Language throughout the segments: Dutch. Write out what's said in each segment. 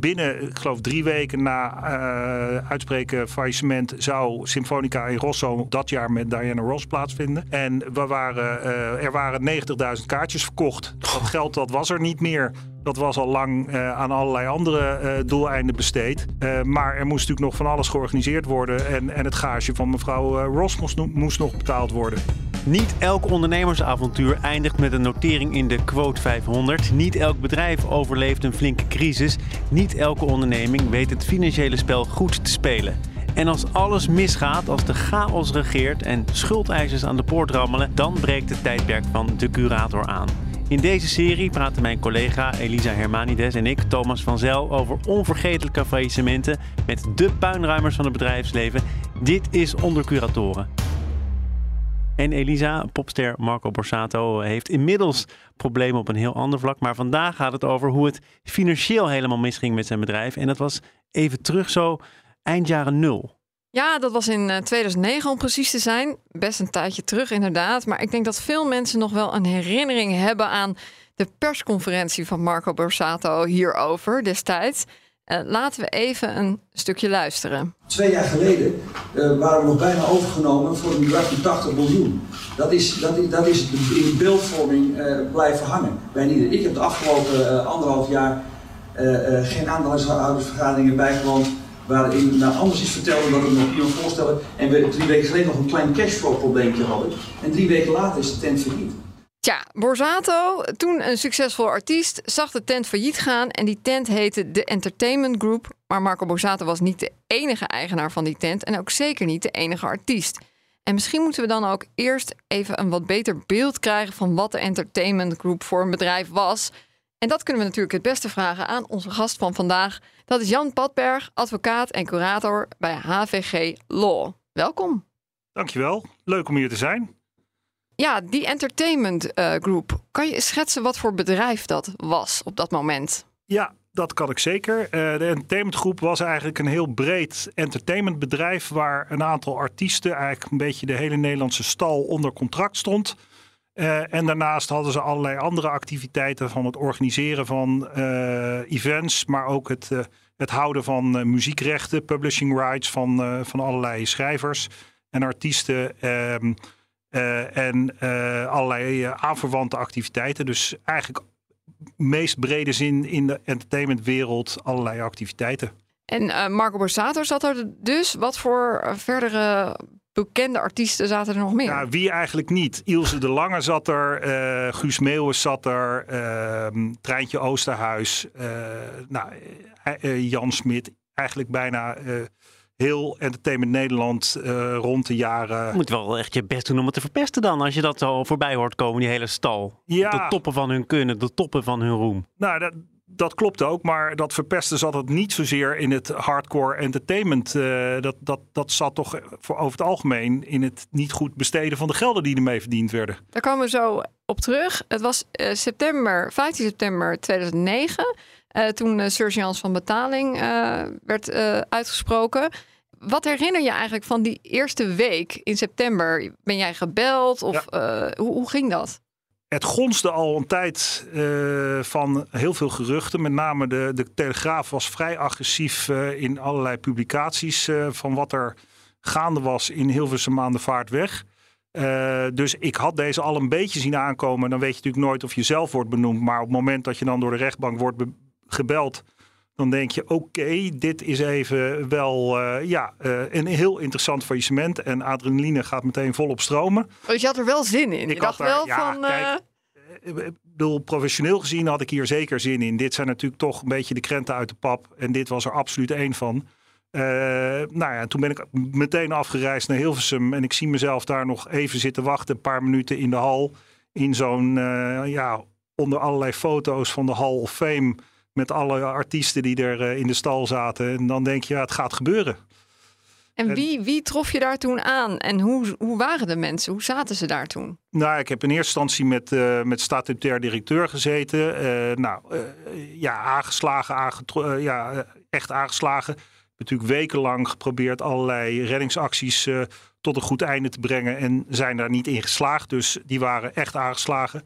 Binnen, ik geloof drie weken na uh, uitspreken faillissement zou Symfonica in Rosso dat jaar met Diana Ross plaatsvinden. En we waren, uh, er waren 90.000 kaartjes verkocht. Dat geld dat was er niet meer. Dat was al lang uh, aan allerlei andere uh, doeleinden besteed. Uh, maar er moest natuurlijk nog van alles georganiseerd worden. En, en het gage van mevrouw Ross moest, moest nog betaald worden. Niet elk ondernemersavontuur eindigt met een notering in de quote 500. Niet elk bedrijf overleeft een flinke crisis. Niet elke onderneming weet het financiële spel goed te spelen. En als alles misgaat, als de chaos regeert en schuldeisers aan de poort rammelen, dan breekt het tijdperk van de curator aan. In deze serie praten mijn collega Elisa Hermanides en ik, Thomas van Zel, over onvergetelijke faillissementen met de puinruimers van het bedrijfsleven. Dit is Onder Curatoren. En Elisa, popster Marco Borsato, heeft inmiddels problemen op een heel ander vlak. Maar vandaag gaat het over hoe het financieel helemaal misging met zijn bedrijf. En dat was even terug zo eind jaren nul. Ja, dat was in 2009 om precies te zijn. Best een tijdje terug, inderdaad. Maar ik denk dat veel mensen nog wel een herinnering hebben aan de persconferentie van Marco Borsato hierover destijds. Uh, laten we even een stukje luisteren. Twee jaar geleden uh, waren we nog bijna overgenomen voor een bedrag van 80 miljoen. Dat is, dat is, dat is in beeldvorming blijven hangen. Bij ieder. Ik heb de afgelopen anderhalf jaar geen aandeelhoudersvergaderingen bijgewoond waarin nou, anders is vertelde dan ik nog voorstellen. En we drie weken geleden nog een klein cashflow probleempje hadden. En drie weken later is de tent failliet. Tja, Borsato, toen een succesvol artiest, zag de tent failliet gaan. En die tent heette The Entertainment Group. Maar Marco Borsato was niet de enige eigenaar van die tent. En ook zeker niet de enige artiest. En misschien moeten we dan ook eerst even een wat beter beeld krijgen van wat de Entertainment Group voor een bedrijf was. En dat kunnen we natuurlijk het beste vragen aan onze gast van vandaag. Dat is Jan Padberg, advocaat en curator bij HVG Law. Welkom. Dankjewel. Leuk om hier te zijn. Ja, die Entertainment uh, Group. Kan je schetsen wat voor bedrijf dat was op dat moment? Ja, dat kan ik zeker. Uh, de Entertainment Groep was eigenlijk een heel breed entertainmentbedrijf... waar een aantal artiesten, eigenlijk een beetje de hele Nederlandse stal onder contract stond... Uh, en daarnaast hadden ze allerlei andere activiteiten van het organiseren van uh, events, maar ook het, uh, het houden van muziekrechten, publishing rights van, van allerlei schrijvers en artiesten. Ehm, en allerlei aanverwante activiteiten. Dus eigenlijk meest brede zin in de entertainmentwereld allerlei activiteiten. En Marco Borsato zat er dus. Wat voor verdere bekende artiesten zaten er nog meer? Ja, wie eigenlijk niet? Ilse de Lange zat er, uh, Guus Meeuwis zat er, uh, Treintje Oosterhuis, uh, nou, Jan Smit. Eigenlijk bijna heel Entertainment Nederland rond de jaren... Je moet wel echt je best doen om het te verpesten dan, als je dat zo voorbij hoort komen, die hele stal. Ja. De toppen van hun kunnen, de toppen van hun roem. Nou, dat, dat klopt ook, maar dat verpesten zat het niet zozeer in het hardcore entertainment. Uh, dat, dat, dat zat toch voor over het algemeen in het niet goed besteden van de gelden die ermee verdiend werden. Daar komen we zo op terug. Het was uh, september, 15 september 2009, uh, toen surgeance van betaling werd uitgesproken. Wat herinner je eigenlijk van die eerste week in september? Ben jij gebeld of ja. hoe, hoe ging dat? Het gonste al een tijd uh, van heel veel geruchten. Met name de, de Telegraaf was vrij agressief uh, in allerlei publicaties uh, van wat er gaande was in Hilversum aan de vaart weg. dus ik had deze al een beetje zien aankomen. Dan weet je natuurlijk nooit of je zelf wordt benoemd. Maar op het moment dat je dan door de rechtbank wordt gebeld, dan denk je: oké, okay, dit is even wel ja, een heel interessant faillissement. En adrenaline gaat meteen volop stromen. Dus je had er wel zin in. Ik je dacht er, wel ja, van. Kijk, ik bedoel, professioneel gezien had ik hier zeker zin in. Dit zijn natuurlijk toch een beetje de krenten uit de pap. En dit was er absoluut één van. Uh, nou ja, toen ben ik meteen afgereisd naar Hilversum. En ik zie mezelf daar nog even zitten wachten. Een paar minuten in de hal. In zo'n, uh, ja, onder allerlei foto's van de Hall of Fame. Met alle artiesten die er uh, in de stal zaten. En dan denk je, ja, het gaat gebeuren. En wie, wie trof je daar toen aan? En hoe, hoe waren de mensen? Hoe zaten ze daar toen? Nou, ik heb in eerste instantie met, uh, met statutair directeur gezeten. Uh, nou, uh, ja, aangeslagen, aangetro- ja, echt aangeslagen. Ik heb natuurlijk wekenlang geprobeerd allerlei reddingsacties tot een goed einde te brengen. En zijn daar niet in geslaagd. Dus die waren echt aangeslagen.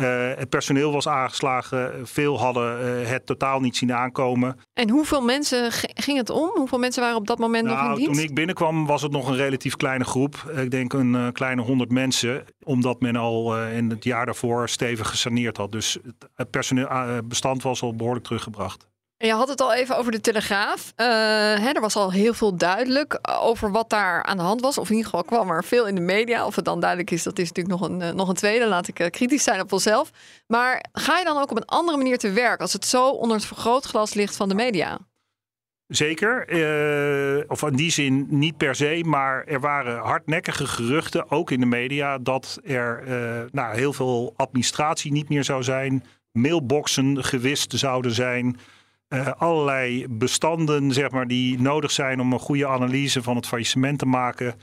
Uh, het personeel was aangeslagen. Veel hadden uh, het totaal niet zien aankomen. En hoeveel mensen ging het om? Hoeveel mensen waren op dat moment nou, nog in dienst? Toen ik binnenkwam was het nog een relatief kleine groep. Ik denk een uh, kleine honderd mensen. Omdat men al in het jaar daarvoor stevig gesaneerd had. Dus het personeelbestand was al behoorlijk teruggebracht. Je had het al even over de Telegraaf. Uh, hè, er was al heel veel duidelijk over wat daar aan de hand was. Of in ieder geval kwam er veel in de media. Of het dan duidelijk is, dat is natuurlijk nog een, uh, nog een tweede. Laat ik uh, kritisch zijn op onszelf. Maar ga je dan ook op een andere manier te werk als het zo onder het vergrootglas ligt van de media? Zeker. of in die zin niet per se. Maar er waren hardnekkige geruchten, ook in de media, dat er nou, heel veel administratie niet meer zou zijn. Mailboxen gewist zouden zijn. Uh, allerlei bestanden zeg maar, die nodig zijn om een goede analyse van het faillissement te maken,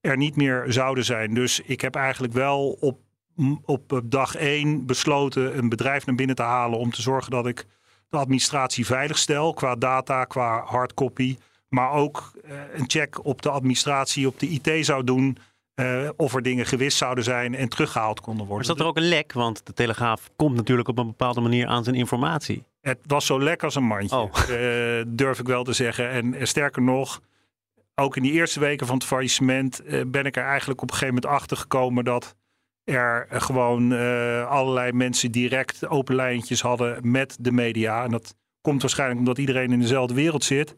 er niet meer zouden zijn. Dus ik heb eigenlijk wel op, op dag één besloten een bedrijf naar binnen te halen om te zorgen dat ik de administratie veilig stel qua data, qua hardcopy. Maar ook uh, een check op de administratie, op de IT zou doen. Uh, of er dingen gewist zouden zijn en teruggehaald konden worden. Maar is dat er ook een lek? Want de Telegraaf komt natuurlijk op een bepaalde manier aan zijn informatie. Het was zo lekker als een mandje, oh. uh, durf ik wel te zeggen. En, en, sterker nog, ook in die eerste weken van het faillissement uh, ben ik er eigenlijk op een gegeven moment achter gekomen dat er gewoon uh, allerlei mensen direct open lijntjes hadden met de media. En dat komt waarschijnlijk omdat iedereen in dezelfde wereld zit.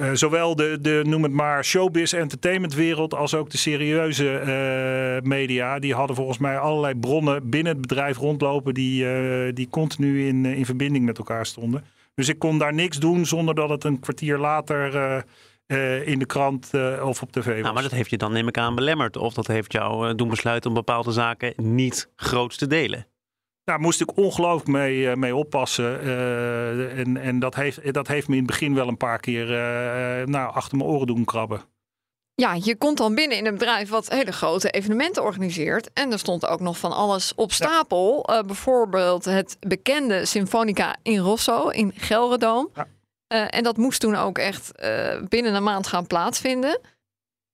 Uh, zowel de, de, noem het maar, showbiz entertainmentwereld als ook de serieuze uh, media. Die hadden volgens mij allerlei bronnen binnen het bedrijf rondlopen die, uh, die continu in, in verbinding met elkaar stonden. Dus ik kon daar niks doen zonder dat het een kwartier later in de krant of op tv was. Nou, maar dat heeft je dan neem ik aan belemmerd. Of dat heeft jou doen besluiten om bepaalde zaken niet groots te delen. Daar moest ik ongelooflijk mee, mee oppassen. Uh, en en dat, heeft, dat heeft me in het begin wel een paar keer uh, nou, achter mijn oren doen krabben. Ja, je komt dan binnen in een bedrijf wat hele grote evenementen organiseert. En er stond ook nog van alles op stapel. Ja. Uh, bijvoorbeeld het bekende Symfonica in Rosso in Gelredoom. Ja. en dat moest toen ook echt binnen een maand gaan plaatsvinden.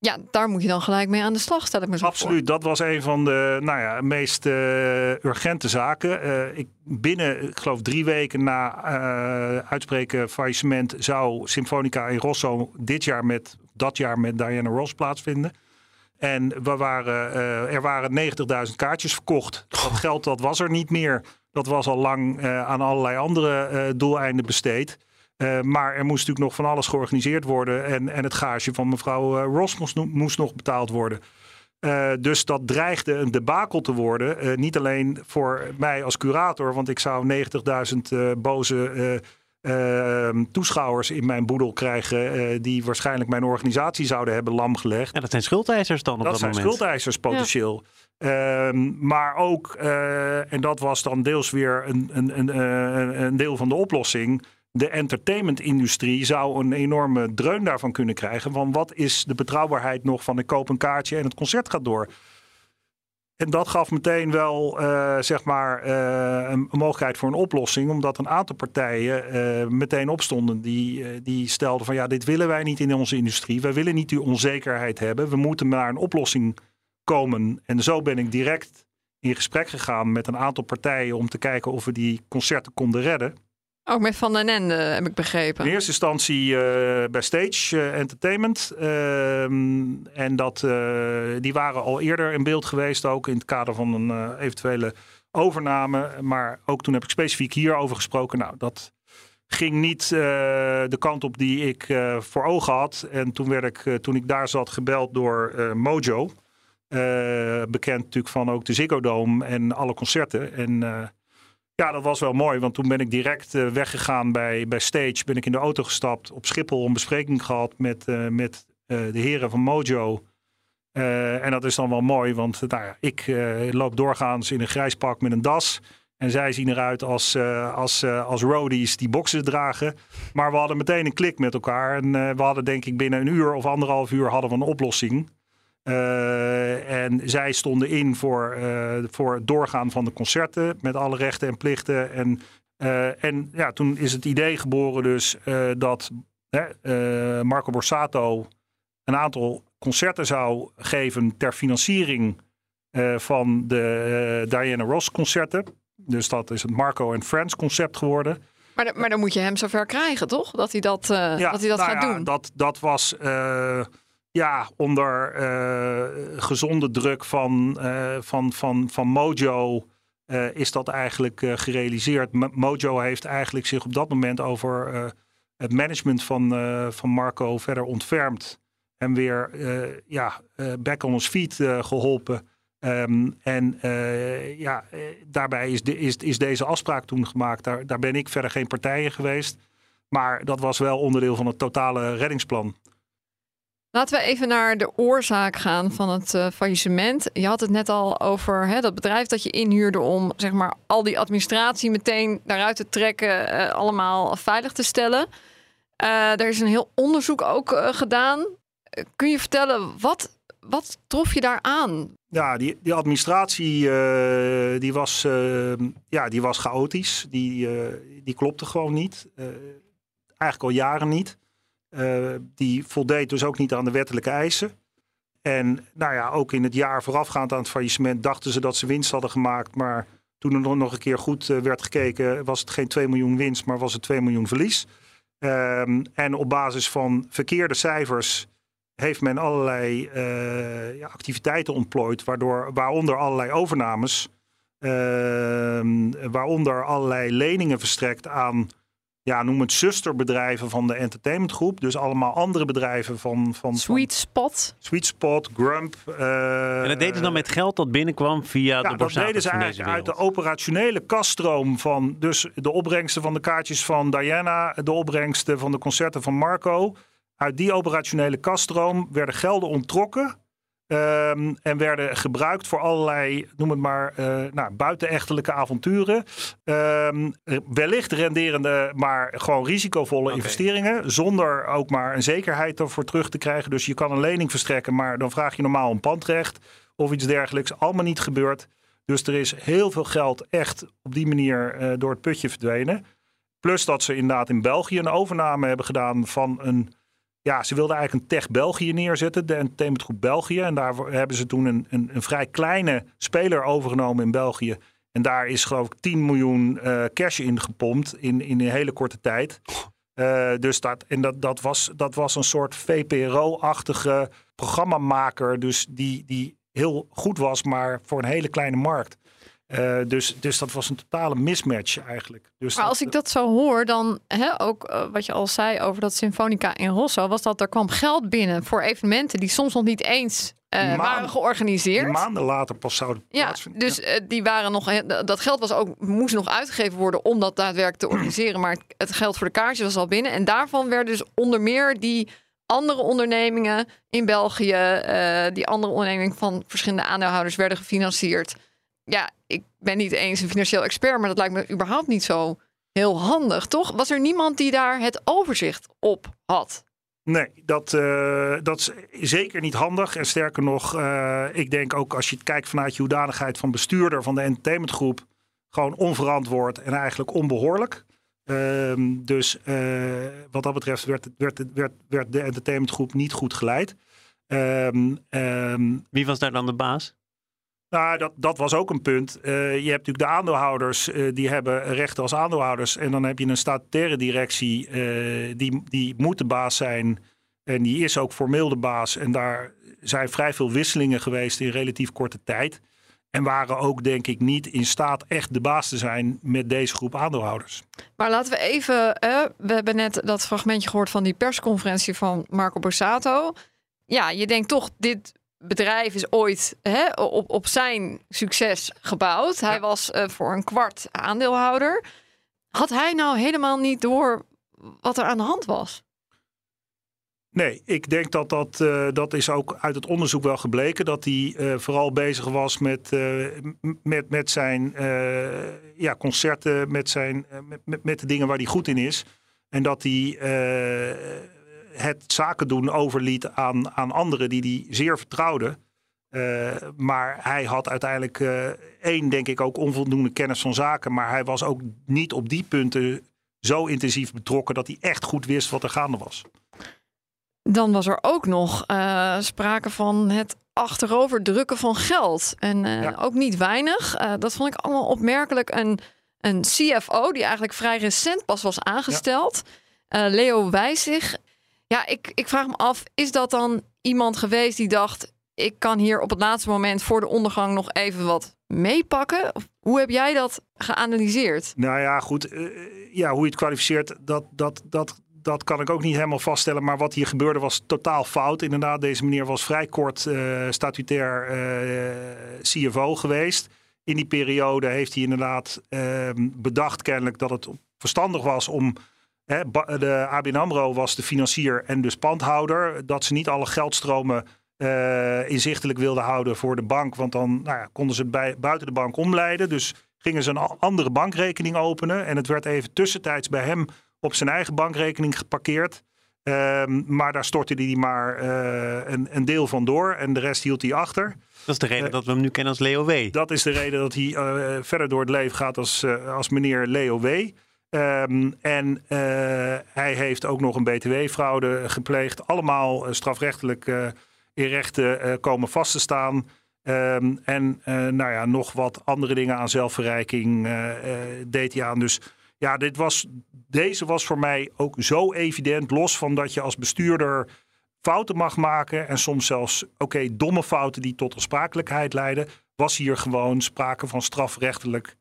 Ja, daar moet je dan gelijk mee aan de slag, stel ik me zo Absoluut, dat was een van de nou ja, meest uh, urgente zaken. Uh, ik, binnen, ik geloof drie weken na uh, uitspreken faillissement... zou Symfonica in Rosso dit jaar met, dat jaar met Diana Ross plaatsvinden. En we waren, er waren 90.000 kaartjes verkocht. Dat geld dat was er niet meer. Dat was al lang aan allerlei andere doeleinden besteed. Uh, maar er moest natuurlijk nog van alles georganiseerd worden. En, en het gage van mevrouw uh, Ross moest, moest, nog betaald worden. Uh, dus dat dreigde een debakel te worden. niet alleen voor mij als curator, want ik zou 90.000 boze ehm, toeschouwers in mijn boedel krijgen. die waarschijnlijk mijn organisatie zouden hebben lamgelegd. Ja, dat zijn schuldeisers dan op dat, dat zijn moment. schuldeisers potentieel. Ja. Um, maar ook, en dat was dan deels weer een, een, een, een deel van de oplossing de entertainmentindustrie zou een enorme dreun daarvan kunnen krijgen. Van wat is de betrouwbaarheid nog van ik koop een kaartje en het concert gaat door. En dat gaf meteen wel uh, zeg maar, uh, een mogelijkheid voor een oplossing. Omdat een aantal partijen uh, meteen opstonden. Die, die stelden van ja, dit willen wij niet in onze industrie. Wij willen niet die onzekerheid hebben. We moeten naar een oplossing komen. En zo ben ik direct in gesprek gegaan met een aantal partijen om te kijken of we die concerten konden redden. Ook met Van den Ende, heb ik begrepen. In eerste instantie uh, bij Stage uh, Entertainment. Uh, en dat, die waren al eerder in beeld geweest, ook in het kader van een eventuele overname. Maar ook toen heb ik specifiek hierover gesproken. Nou, dat ging niet de kant op die ik voor ogen had. En toen werd ik, toen ik daar zat, gebeld door Mojo. bekend natuurlijk van ook de Ziggo Dome en alle concerten. En ja, dat was wel mooi, want toen ben ik direct uh, weggegaan bij, bij Stage. Ben ik in de auto gestapt, op Schiphol een bespreking gehad met, uh, met uh, de heren van Mojo. en dat is dan wel mooi, want nou ja, ik loop doorgaans in een grijs pak met een das. En zij zien eruit als, als, als roadies die boxes dragen. Maar we hadden meteen een klik met elkaar. En we hadden denk ik binnen een uur of anderhalf uur hadden we een oplossing. En zij stonden in voor, voor het doorgaan van de concerten. Met alle rechten en plichten. En, en ja, toen is het idee geboren dus dat Marco Borsato een aantal concerten zou geven ter financiering van de Diana Ross concerten. Dus dat is het Marco and Friends concept geworden. Maar, maar dan moet je hem zover krijgen, toch? Dat hij dat, ja, dat, hij dat nou gaat ja, doen. Dat, dat was ja, onder uh, gezonde druk van, van, van, van Mojo. is dat eigenlijk gerealiseerd? Mojo heeft eigenlijk zich op dat moment over het management van, van Marco verder ontfermd. En weer ja, back on his feet geholpen. Um, en ja, eh, daarbij is, de, is, is deze afspraak toen gemaakt. Daar, daar ben ik verder geen partijen geweest. Maar dat was wel onderdeel van het totale reddingsplan. Laten we even naar de oorzaak gaan van het uh, faillissement. Je had het net al over hè, dat bedrijf dat je inhuurde om zeg maar, al die administratie meteen daaruit te trekken, uh, allemaal veilig te stellen. Uh, er is een heel onderzoek ook gedaan. kun je vertellen, wat, wat trof je daar aan? Ja, die, die administratie die was, uh, ja, die was chaotisch. Die, die klopte gewoon niet. eigenlijk al jaren niet. Die voldeed dus ook niet aan de wettelijke eisen. En nou ja, ook in het jaar voorafgaand aan het faillissement dachten ze dat ze winst hadden gemaakt. Maar toen er nog een keer goed werd gekeken, was het geen 2 miljoen winst, maar was het 2 miljoen verlies. Ehm, en op basis van verkeerde cijfers heeft men allerlei uh, ja, activiteiten ontplooid, waardoor, waaronder allerlei overnames, uh, waaronder allerlei leningen verstrekt aan, ja, noem het zusterbedrijven van de entertainmentgroep. Dus allemaal andere bedrijven van... van Sweet Spot. Sweet Spot, Grump. Uh, en dat deden ze dan met geld dat binnenkwam via ja, de dat deden ze eigenlijk uit de operationele kaststroom van dus de opbrengsten van de kaartjes van Diana, de opbrengsten van de concerten van Marco... Uit die operationele kaststroom werden gelden onttrokken. Um, en werden gebruikt voor allerlei, noem het maar, uh, nou, buitenechtelijke avonturen. Um, wellicht renderende, maar gewoon risicovolle okay. investeringen. Zonder ook maar een zekerheid ervoor terug te krijgen. Dus je kan een lening verstrekken, maar dan vraag je normaal een pandrecht of iets dergelijks. Allemaal niet gebeurd. Dus er is heel veel geld echt op die manier uh, door het putje verdwenen. Plus dat ze inderdaad in België een overname hebben gedaan van een ja, ze wilden eigenlijk een Tech België neerzetten, de entertainmentgroep België. En daar hebben ze toen een, een, een, vrij kleine speler overgenomen in België. En daar is geloof ik 10 miljoen uh, cash in gepompt in, in een hele korte tijd. Uh, dus dat, en dat, dat, was, dat was een soort VPRO-achtige programmamaker. Dus die, die heel goed was, maar voor een hele kleine markt. Uh, dus, dus dat was een totale mismatch eigenlijk. Dus maar als ik dat zo hoor, dan hè, ook uh, wat je al zei over dat Symfonica in Rosso, was dat er kwam geld binnen voor evenementen die soms nog niet eens uh, maanden, waren georganiseerd. Maanden later pas zouden ja, plaatsvinden. Dus ja. die waren nog, dat geld was ook, moest nog uitgegeven worden om dat daadwerkelijk te organiseren. Maar het geld voor de kaartjes was al binnen. En daarvan werden dus onder meer die andere ondernemingen in België, die andere ondernemingen van verschillende aandeelhouders werden gefinancierd ja, ik ben niet eens een financieel expert, maar dat lijkt me überhaupt niet zo heel handig, toch? Was er niemand die daar het overzicht op had? Nee, dat, uh, dat is zeker niet handig. En sterker nog, uh, ik denk ook als je het kijkt vanuit je hoedanigheid van bestuurder van de entertainmentgroep, gewoon onverantwoord en eigenlijk onbehoorlijk. Uh, dus uh, wat dat betreft werd, werd, werd, werd de entertainmentgroep niet goed geleid. Ehm, ehm, Wie was daar dan de baas? Nou, dat, dat was ook een punt. Uh, je hebt natuurlijk de aandeelhouders, uh, die hebben rechten als aandeelhouders. En dan heb je een statutaire directie, uh, die, die moet de baas zijn. En die is ook formeel de baas. En daar zijn vrij veel wisselingen geweest in relatief korte tijd. En waren ook, denk ik, niet in staat echt de baas te zijn met deze groep aandeelhouders. Maar laten we even. we hebben net dat fragmentje gehoord van die persconferentie van Marco Borsato. Ja, je denkt toch, dit bedrijf is ooit hè, op, op zijn succes gebouwd. Hij was uh, voor een kwart aandeelhouder. Had hij nou helemaal niet door wat er aan de hand was? Nee, ik denk dat dat, uh, dat is ook uit het onderzoek wel gebleken. Dat hij uh, vooral bezig was met, uh, met, met zijn ja, concerten, met, zijn, met, met de dingen waar hij goed in is. En dat hij het zaken doen overliet aan, aan anderen die hij zeer vertrouwde. maar hij had uiteindelijk één, denk ik, ook onvoldoende kennis van zaken. Maar hij was ook niet op die punten zo intensief betrokken dat hij echt goed wist wat er gaande was. Dan was er ook nog uh, sprake van het achteroverdrukken van geld. En uh, ook niet weinig. Uh, dat vond ik allemaal opmerkelijk. Een, een CFO die eigenlijk vrij recent pas was aangesteld. Ja. Leo Wijzig. Ja, ik, ik vraag me af, is dat dan iemand geweest die dacht... ik kan hier op het laatste moment voor de ondergang nog even wat meepakken? Hoe heb jij dat geanalyseerd? Nou ja, goed. ja, hoe je het kwalificeert, dat, dat, dat, dat kan ik ook niet helemaal vaststellen. Maar wat hier gebeurde was totaal fout. Inderdaad, deze meneer was vrij kort uh, statutair uh, CFO geweest. In die periode heeft hij inderdaad uh, bedacht kennelijk dat het verstandig was om... Hè, de ABN AMRO was de financier en dus pandhouder. Dat ze niet alle geldstromen uh, inzichtelijk wilden houden voor de bank. Want dan nou ja, konden ze het bij, buiten de bank omleiden. Dus gingen ze een andere bankrekening openen. En het werd even tussentijds bij hem op zijn eigen bankrekening geparkeerd. Um, maar daar stortte hij maar uh, een, een, deel van door en de rest hield hij achter. Dat is de reden uh, dat we hem nu kennen als Leo W. Dat is de reden dat hij uh, verder door het leven gaat als, als meneer Leo W. Um, en hij heeft ook nog een btw-fraude gepleegd. Allemaal strafrechtelijk in rechten komen vast te staan. Um, en nou ja, nog wat andere dingen aan zelfverrijking deed hij aan. Dus ja, dit was, deze was voor mij ook zo evident. Los van dat je als bestuurder fouten mag maken. En soms zelfs, oké, domme fouten die tot aansprakelijkheid leiden. Was hier gewoon sprake van strafrechtelijk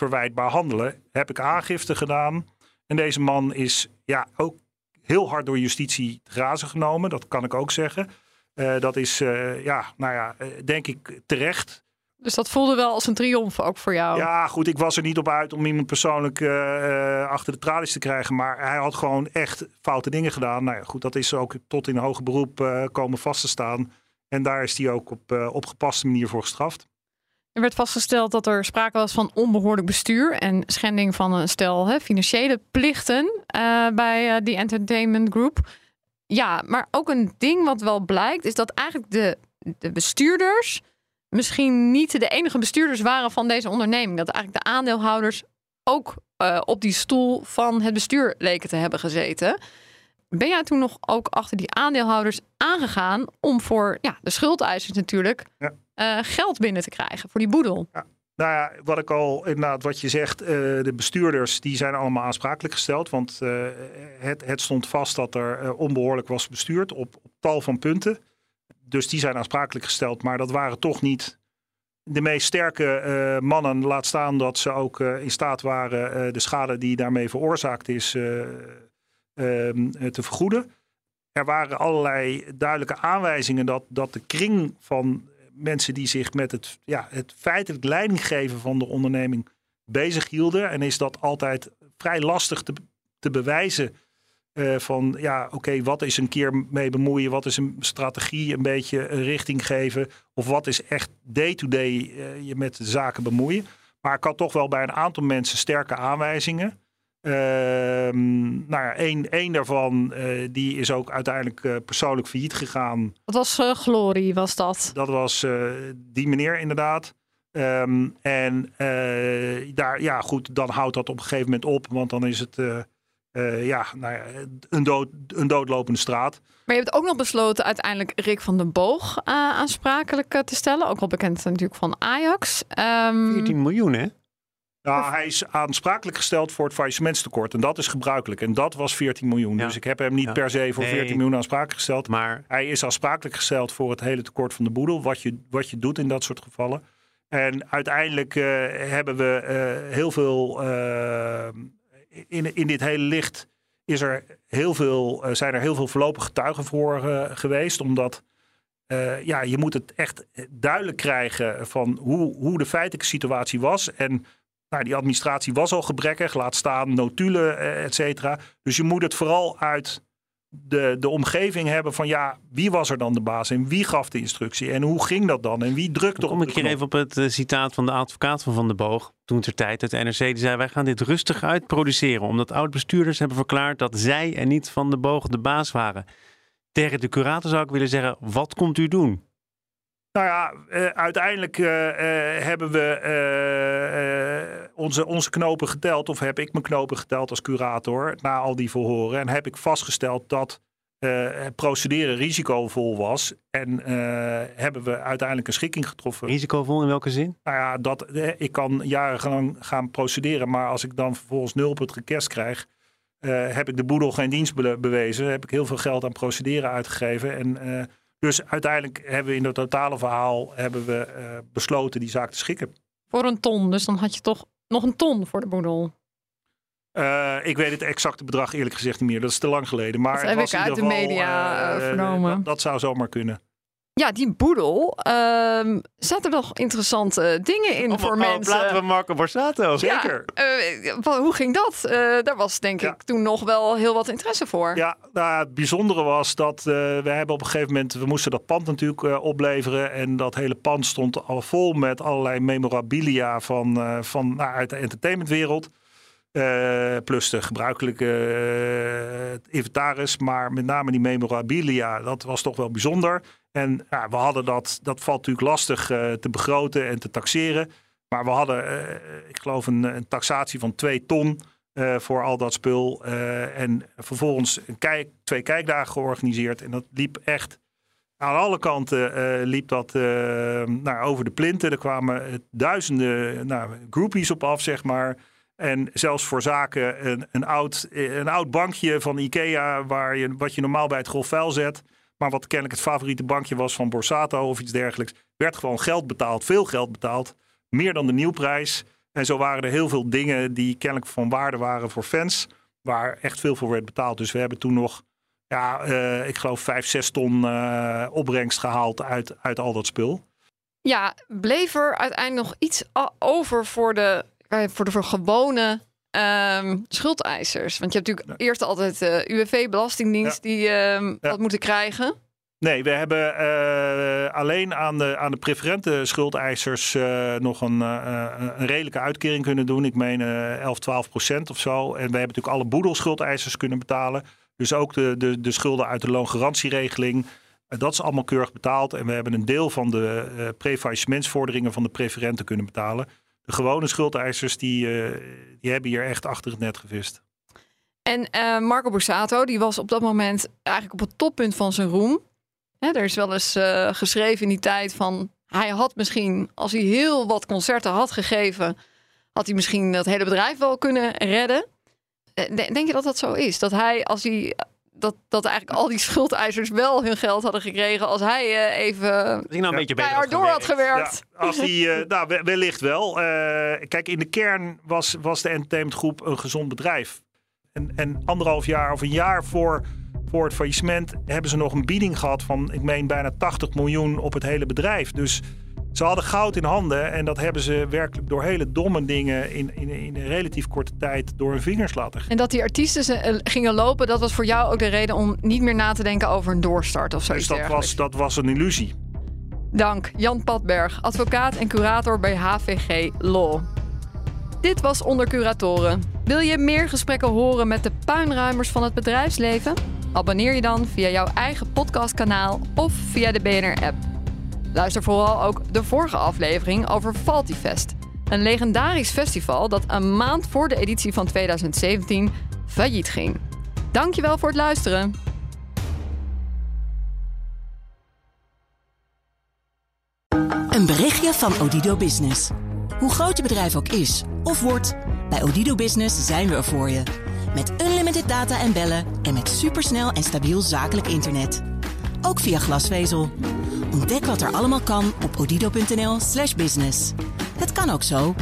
verwijtbaar handelen. Heb ik aangifte gedaan. En deze man is ja, ook heel hard door justitie te grazen genomen. Dat kan ik ook zeggen. Uh, dat is, uh, ja, nou ja, uh, denk ik terecht. Dus dat voelde wel als een triomf ook voor jou. Ja, goed. Ik was er niet op uit om iemand persoonlijk uh, achter de tralies te krijgen. Maar hij had gewoon echt foute dingen gedaan. Nou ja, goed. Dat is ook tot in hoger beroep komen vast te staan. En daar is hij ook op, op gepaste manier voor gestraft. Er werd vastgesteld dat er sprake was van onbehoorlijk bestuur en schending van een stel hè, financiële plichten bij die Entertainment Group. Ja, maar ook een ding wat wel blijkt is dat eigenlijk de, de bestuurders misschien niet de enige bestuurders waren van deze onderneming. Dat eigenlijk de aandeelhouders ook uh, op die stoel van het bestuur leken te hebben gezeten. Ben jij toen nog ook achter die aandeelhouders aangegaan om voor ja, de schuldeisers natuurlijk ja. uh, geld binnen te krijgen voor die boedel? Ja. Nou ja, wat ik al inderdaad, wat je zegt, uh, de bestuurders die zijn allemaal aansprakelijk gesteld. Want het, het, stond vast dat er onbehoorlijk was bestuurd op, op tal van punten dus die zijn aansprakelijk gesteld. Maar dat waren toch niet de meest sterke uh, mannen. Laat staan dat ze ook uh, in staat waren uh, de schade die daarmee veroorzaakt is te vergoeden. Er waren allerlei duidelijke aanwijzingen dat, dat de kring van mensen die zich met het, ja, het feitelijk leiding geven van de onderneming bezig hielden. En is dat altijd vrij lastig te, te bewijzen uh, van ja, oké, wat is een keer mee bemoeien? Wat is een strategie, een beetje een richting geven? Of wat is echt day-to-day uh, je met de zaken bemoeien? Maar ik had toch wel bij een aantal mensen sterke aanwijzingen. Uh, nou ja, één, één daarvan uh, die is ook uiteindelijk uh, persoonlijk failliet gegaan. Dat was Glorie, was dat? Dat was die meneer inderdaad. Um, en daar, ja goed, dan houdt dat op een gegeven moment op. Want dan is het uh, ja, nou ja, een, dood, een doodlopende straat. Maar je hebt ook nog besloten uiteindelijk Rick van den Boog uh, aansprakelijk uh, te stellen. Ook wel bekend natuurlijk van Ajax. Um... Ehm, 14 miljoen, hè? Nou, hij is aansprakelijk gesteld voor het faillissementstekort. En dat is gebruikelijk. En dat was 14 miljoen. Ja. Dus ik heb hem niet ja. per se voor nee. 14 miljoen aansprakelijk gesteld. Maar hij is aansprakelijk gesteld voor het hele tekort van de boedel. Wat je, wat je doet in dat soort gevallen. En uiteindelijk hebben we heel veel in, in dit hele licht is er heel veel, uh, zijn er heel veel voorlopige getuigen voor uh, geweest. Omdat uh, ja, je moet het echt duidelijk krijgen van hoe, hoe de feitelijke situatie was. En nou, die administratie was al gebrekkig, laat staan notulen, et cetera. Dus je moet het vooral uit de, de omgeving hebben van ja, wie was er dan de baas en wie gaf de instructie en hoe ging dat dan en wie drukte Dan kom op ik hier even op het eh, citaat van de advocaat van Van der Boog. Toen ter tijd uit de NRC. Die zei: Wij gaan dit rustig uitproduceren. Omdat oud-bestuurders hebben verklaard dat zij en niet Van der Boog de baas waren. Tegen de curator zou ik willen zeggen: Wat komt u doen? Nou ja, eh, uiteindelijk eh, eh, hebben we onze, onze knopen geteld, of heb ik mijn knopen geteld als curator na al die verhoren. En heb ik vastgesteld dat het procederen risicovol was. En hebben we uiteindelijk een schikking getroffen. Risicovol in welke zin? Nou ja, dat, ik kan jarenlang gaan procederen, maar als ik dan vervolgens nul op het rekest krijg, heb ik de boedel geen dienst be- bewezen. Heb ik heel veel geld aan procederen uitgegeven. En, dus uiteindelijk hebben we in het totale verhaal hebben we, eh, besloten die zaak te schikken. Voor een ton. Dus dan had je toch nog een ton voor de boedel. Eh, ik weet het exacte bedrag eerlijk gezegd niet meer. Dat is te lang geleden. Maar Dat heb ik uit de media, eh, vernomen. Dat, dat zou zomaar kunnen. Ja, die boedel. ehm zaten nog interessante dingen in voor mensen. Laten we Marco Borsato. Zeker. Eh, hoe ging dat? Eh, daar was denk Ja. ik toen nog wel heel wat interesse voor. Ja, nou, het bijzondere was dat eh, we hebben op een gegeven moment, we moesten dat pand natuurlijk opleveren. En dat hele pand stond al vol met allerlei memorabilia van, van nou, uit de entertainmentwereld. Plus de gebruikelijke inventaris, maar met name die memorabilia, dat was toch wel bijzonder. En ja, we hadden dat, dat valt natuurlijk lastig eh, te begroten en te taxeren. Maar we hadden, eh, ik geloof, een, een taxatie van 2 ton eh, voor al dat spul. En vervolgens een kijk, twee kijkdagen georganiseerd. En dat liep echt aan alle kanten liep dat nou, over de plinten. Er kwamen duizenden nou, groupies op af, zeg maar. En zelfs voor zaken een, een, oud, een oud bankje van Ikea, waar je, wat je normaal bij het grofvuil zet. Maar wat kennelijk het favoriete bankje was van Borsato of iets dergelijks. Werd gewoon geld betaald, veel geld betaald. Meer dan de nieuwprijs. En zo waren er heel veel dingen die kennelijk van waarde waren voor fans. Waar echt veel voor werd betaald. Dus we hebben toen nog, ja, eh, ik geloof vijf, zes ton eh, opbrengst gehaald uit, uit al dat spul. Ja, bleef er uiteindelijk nog iets over voor de, eh, voor de gewone ehm, schuldeisers? Want je hebt natuurlijk eerst altijd de UWV, Belastingdienst, die ehm wat moeten krijgen. Nee, we hebben eh, alleen aan de, aan de preferente schuldeisers eh, nog een, eh, een redelijke uitkering kunnen doen. Ik meen eh 11, 12 procent of zo. En we hebben natuurlijk alle boedelschuldeisers kunnen betalen. Dus ook de, de, de schulden uit de loongarantieregeling. Dat is allemaal keurig betaald. En we hebben een deel van de eh prefaillissementsvorderingen van de preferenten kunnen betalen. De gewone schuldeisers die, eh, die hebben hier echt achter het net gevist. En eh, Marco Borsato, die was op dat moment eigenlijk op het toppunt van zijn roem. Hè, er is wel eens eh, geschreven in die tijd van... hij had misschien, als hij heel wat concerten had gegeven... had hij misschien dat hele bedrijf wel kunnen redden. De- Denk je dat dat zo is? Dat hij, als hij... Dat, dat eigenlijk al die schuldeisers wel hun geld hadden gekregen... als hij eh, even nou een beetje keihard door had gewerkt. Ja, als die, eh, nou, we- wellicht wel. Eh, kijk, in de kern was, was de entertainmentgroep een gezond bedrijf. En, en anderhalf jaar of een jaar voor, voor het faillissement hebben ze nog een bieding gehad van, ik meen, bijna 80 miljoen op het hele bedrijf. Dus ze hadden goud in handen en dat hebben ze werkelijk door hele domme dingen in, in, in een relatief korte tijd door hun vingers laten. En dat die artiesten ze- eh, gingen lopen... dat was voor jou ook de reden om niet meer na te denken over een doorstart of zoiets Dus dat was, dat was een illusie. Dank, Jan Padberg, advocaat en curator bij HVG Law. Dit was Onder Curatoren. Wil je meer gesprekken horen met de puinruimers van het bedrijfsleven? Abonneer je dan via jouw eigen podcastkanaal of via de BNR-app. Luister vooral ook de vorige aflevering over Faltifest. Een legendarisch festival dat een maand voor de editie van 2017 failliet ging. Dankjewel voor het luisteren. Een berichtje van Odido Business. Hoe groot je bedrijf ook is of wordt, bij Odido Business zijn we er voor je. Met unlimited data en bellen en met supersnel en stabiel zakelijk internet. Ook via glasvezel. Ontdek wat er allemaal kan op odido.nl/business. Het kan ook zo.